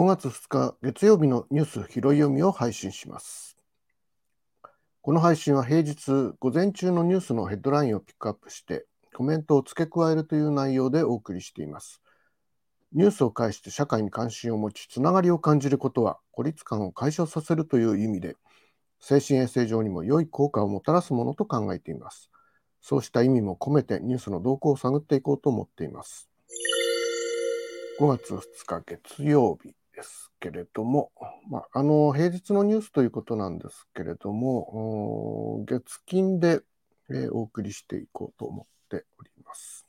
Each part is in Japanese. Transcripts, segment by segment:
5月2日月曜日のニュース拾い読みを配信します。この配信は平日午前中のニュースのヘッドラインをピックアップしてコメントを付け加えるという内容でお送りしています。ニュースを介して社会に関心を持ちつながりを感じることは孤立感を解消させるという意味で精神衛生上にも良い効果をもたらすものと考えています。そうした意味も込めてニュースの動向を探っていこうと思っています。5月2日月曜日ですけれども、まあ、あの平日のニュースということなんですけれども、月金で、え、お送りしていこうと思ってております。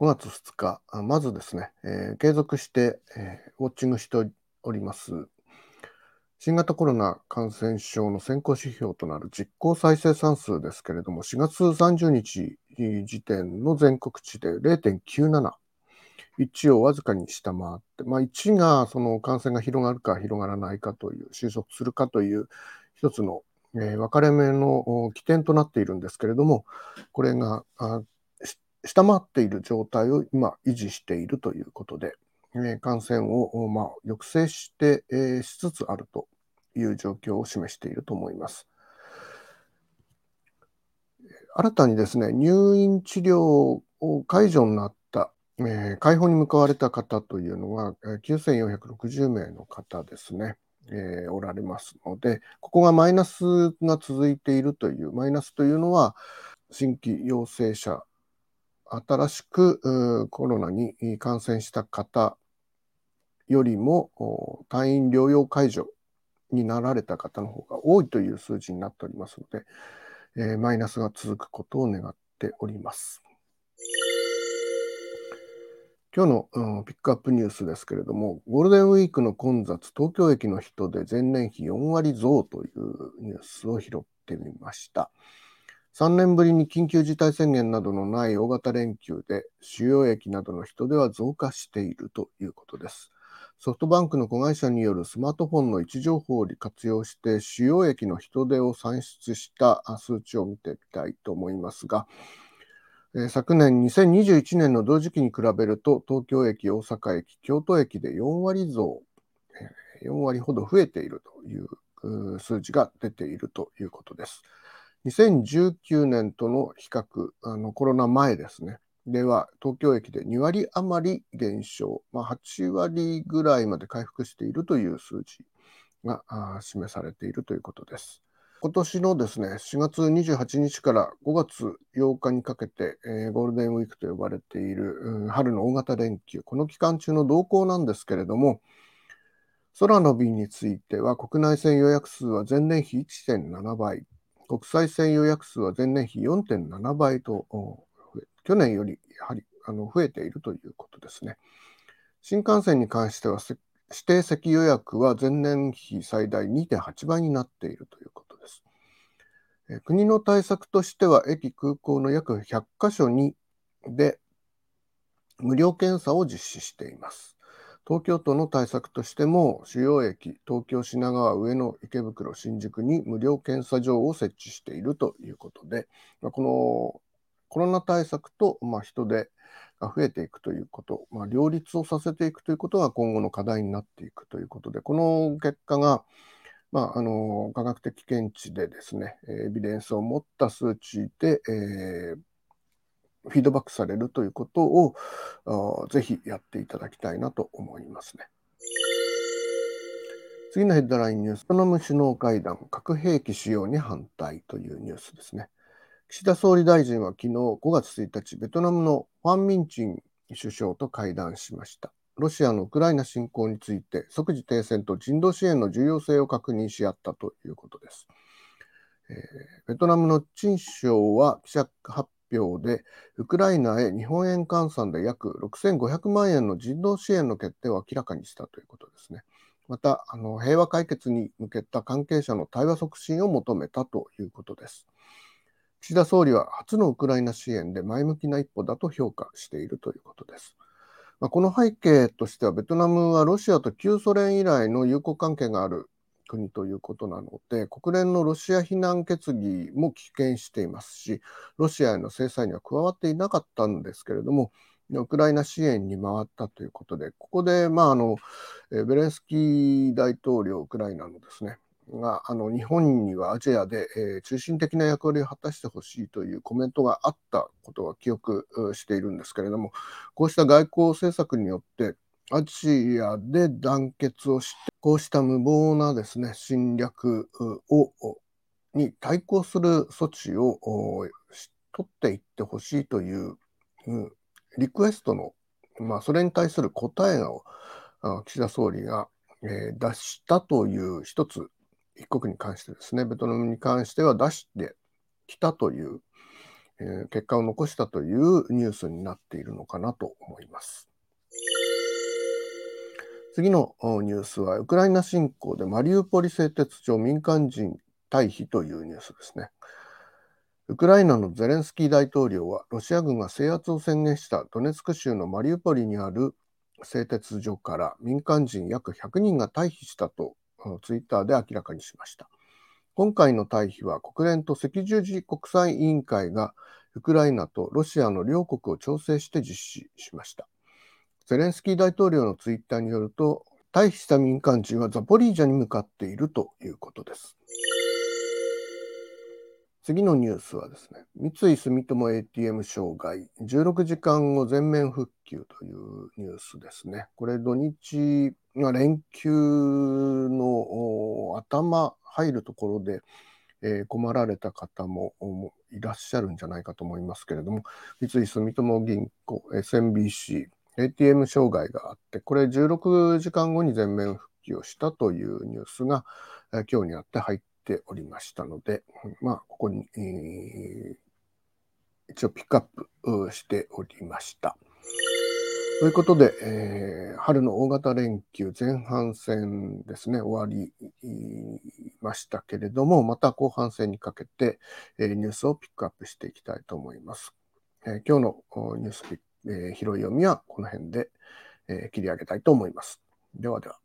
5月2日、まずですね、えー、継続して、えー、ウォッチングしております、新型コロナ感染症の先行指標となる実効再生産数ですけれども、4月30日時点の全国値で0.97。1をわずかに下回って、まあ、1がその感染が広がるか広がらないかという、収束するかという一つの、えー、分かれ目の起点となっているんですけれども、これが下回っている状態を今維持しているということで、え、感染を、まあ、抑制して、え、しつつあるという状況を示していると思います。新たにですね、入院治療を解除になったえ、解放に向かわれた方というのは、9460名の方ですね、えー、おられますので、ここがマイナスが続いているという、マイナスというのは、新規陽性者、新しくコロナに感染した方よりも退院療養解除になられた方の方が多いという数字になっておりますので、えー、マイナスが続くことを願っております。今日の、うん、ピックアップニュースですけれども、ゴールデンウィークの混雑、東京駅の人で前年比4割増というニュースを拾ってみました。3年ぶりに緊急事態宣言などのない大型連休で、主要駅などの人出は増加しているということです。ソフトバンクの子会社によるスマートフォンの位置情報を活用して、主要駅の人出を算出した数値を見てみたいと思いますが、昨年2021年の同時期に比べると東京駅、大阪駅、京都駅で4割増、4割ほど増えているという数字が出ているということです。2019年との比較、あのコロナ前ですね。では、東京駅で2割余り減少、まあ、8割ぐらいまで回復しているという数字が示されているということです。今年のですね、4月28日から5月8日にかけて、えー、ゴールデンウィークと呼ばれている、春の大型連休、この期間中の動向なんですけれども、空の便については国内線予約数は前年比1.7倍、国際線予約数は前年比4.7倍と、去年よりやはりあの増えているということですね。新幹線に関しては指定席予約は前年比最大2.8倍になっていると国の対策としては、駅、空港の約100カ所にで無料検査を実施しています。東京都の対策としても、主要駅、東京、品川、上野、池袋、新宿に無料検査場を設置しているということで、このコロナ対策と、ま、人手が増えていくということ、ま、両立をさせていくということが今後の課題になっていくということで、この結果が、まあ、あの科学的見地でですね、エビデンスを持った数値で、えー、フィードバックされるということをぜひやっていただきたいなと思いますね。次のヘッドラインニュース、ベトナム首脳会談、核兵器使用に反対というニュースですね。岸田総理大臣は昨日5月1日、ベトナムのファン・ミンチン首相と会談しました。ロシアのウクライナ侵攻について即時停戦と人道支援の重要性を確認し合ったということです。えー、ベトナムのチン首相は記者発表で、ウクライナへ日本円換算で約6500万円の人道支援の決定を明らかにしたということですね。また、あの平和解決に向けた関係者の対話促進を求めたということです。岸田総理は初のウクライナ支援で前向きな一歩だと評価しているということです。まあ、この背景としては、ベトナムはロシアと旧ソ連以来の友好関係がある国ということなので、国連のロシア非難決議も棄権していますし、ロシアへの制裁には加わっていなかったんですけれども、ウクライナ支援に回ったということで、ここで、まあ、あのベレンスキー大統領、ウクライナのですね、があの日本にはアジアで、えー、中心的な役割を果たしてほしいというコメントがあったことは記憶しているんですけれども、こうした外交政策によって、アジアで団結をして、こうした無謀なですね、侵略をに対抗する措置を取っていってほしいという、うんリクエストの、まあ、それに対する答えを岸田総理が、えー、出したという一つ一国に関してですね、ベトナムに関しては出してきたという、えー、結果を残したというニュースになっているのかなと思います。次のニュースは、ウクライナ侵攻でマリウポリ製鉄所民間人退避というニュースですね。ウクライナのゼレンスキー大統領は、ロシア軍が制圧を宣言したドネツク州のマリウポリにある製鉄所から民間人約100人が退避したとツイッターで明らかにしました。今回の退避は国連と赤十字国際委員会がウクライナとロシアの両国を調整して実施しました。ゼレンスキー大統領のツイッターによると、退避した民間人はザポリージャに向かっているということです。次のニュースはですね、三井住友 ATM 障害、16時間後全面復旧というニュースですね。これ土日、連休の頭入るところで、えー、困られた方もいらっしゃるんじゃないかと思いますけれども、三井住友銀行、SMBC、ATM 障害があって、これ16時間後に全面復旧をしたというニュースが、えー、今日になって入ってておりましたので、まあ、ここに、えー、一応ピックアップしておりました。ということで、えー、春の大型連休前半戦ですね、終わりましたけれども、また後半戦にかけて、えー、ニュースをピックアップしていきたいと思います。えー、今日のニュースピック、えー、い読みはこの辺で、えー、切り上げたいと思います。ではでは。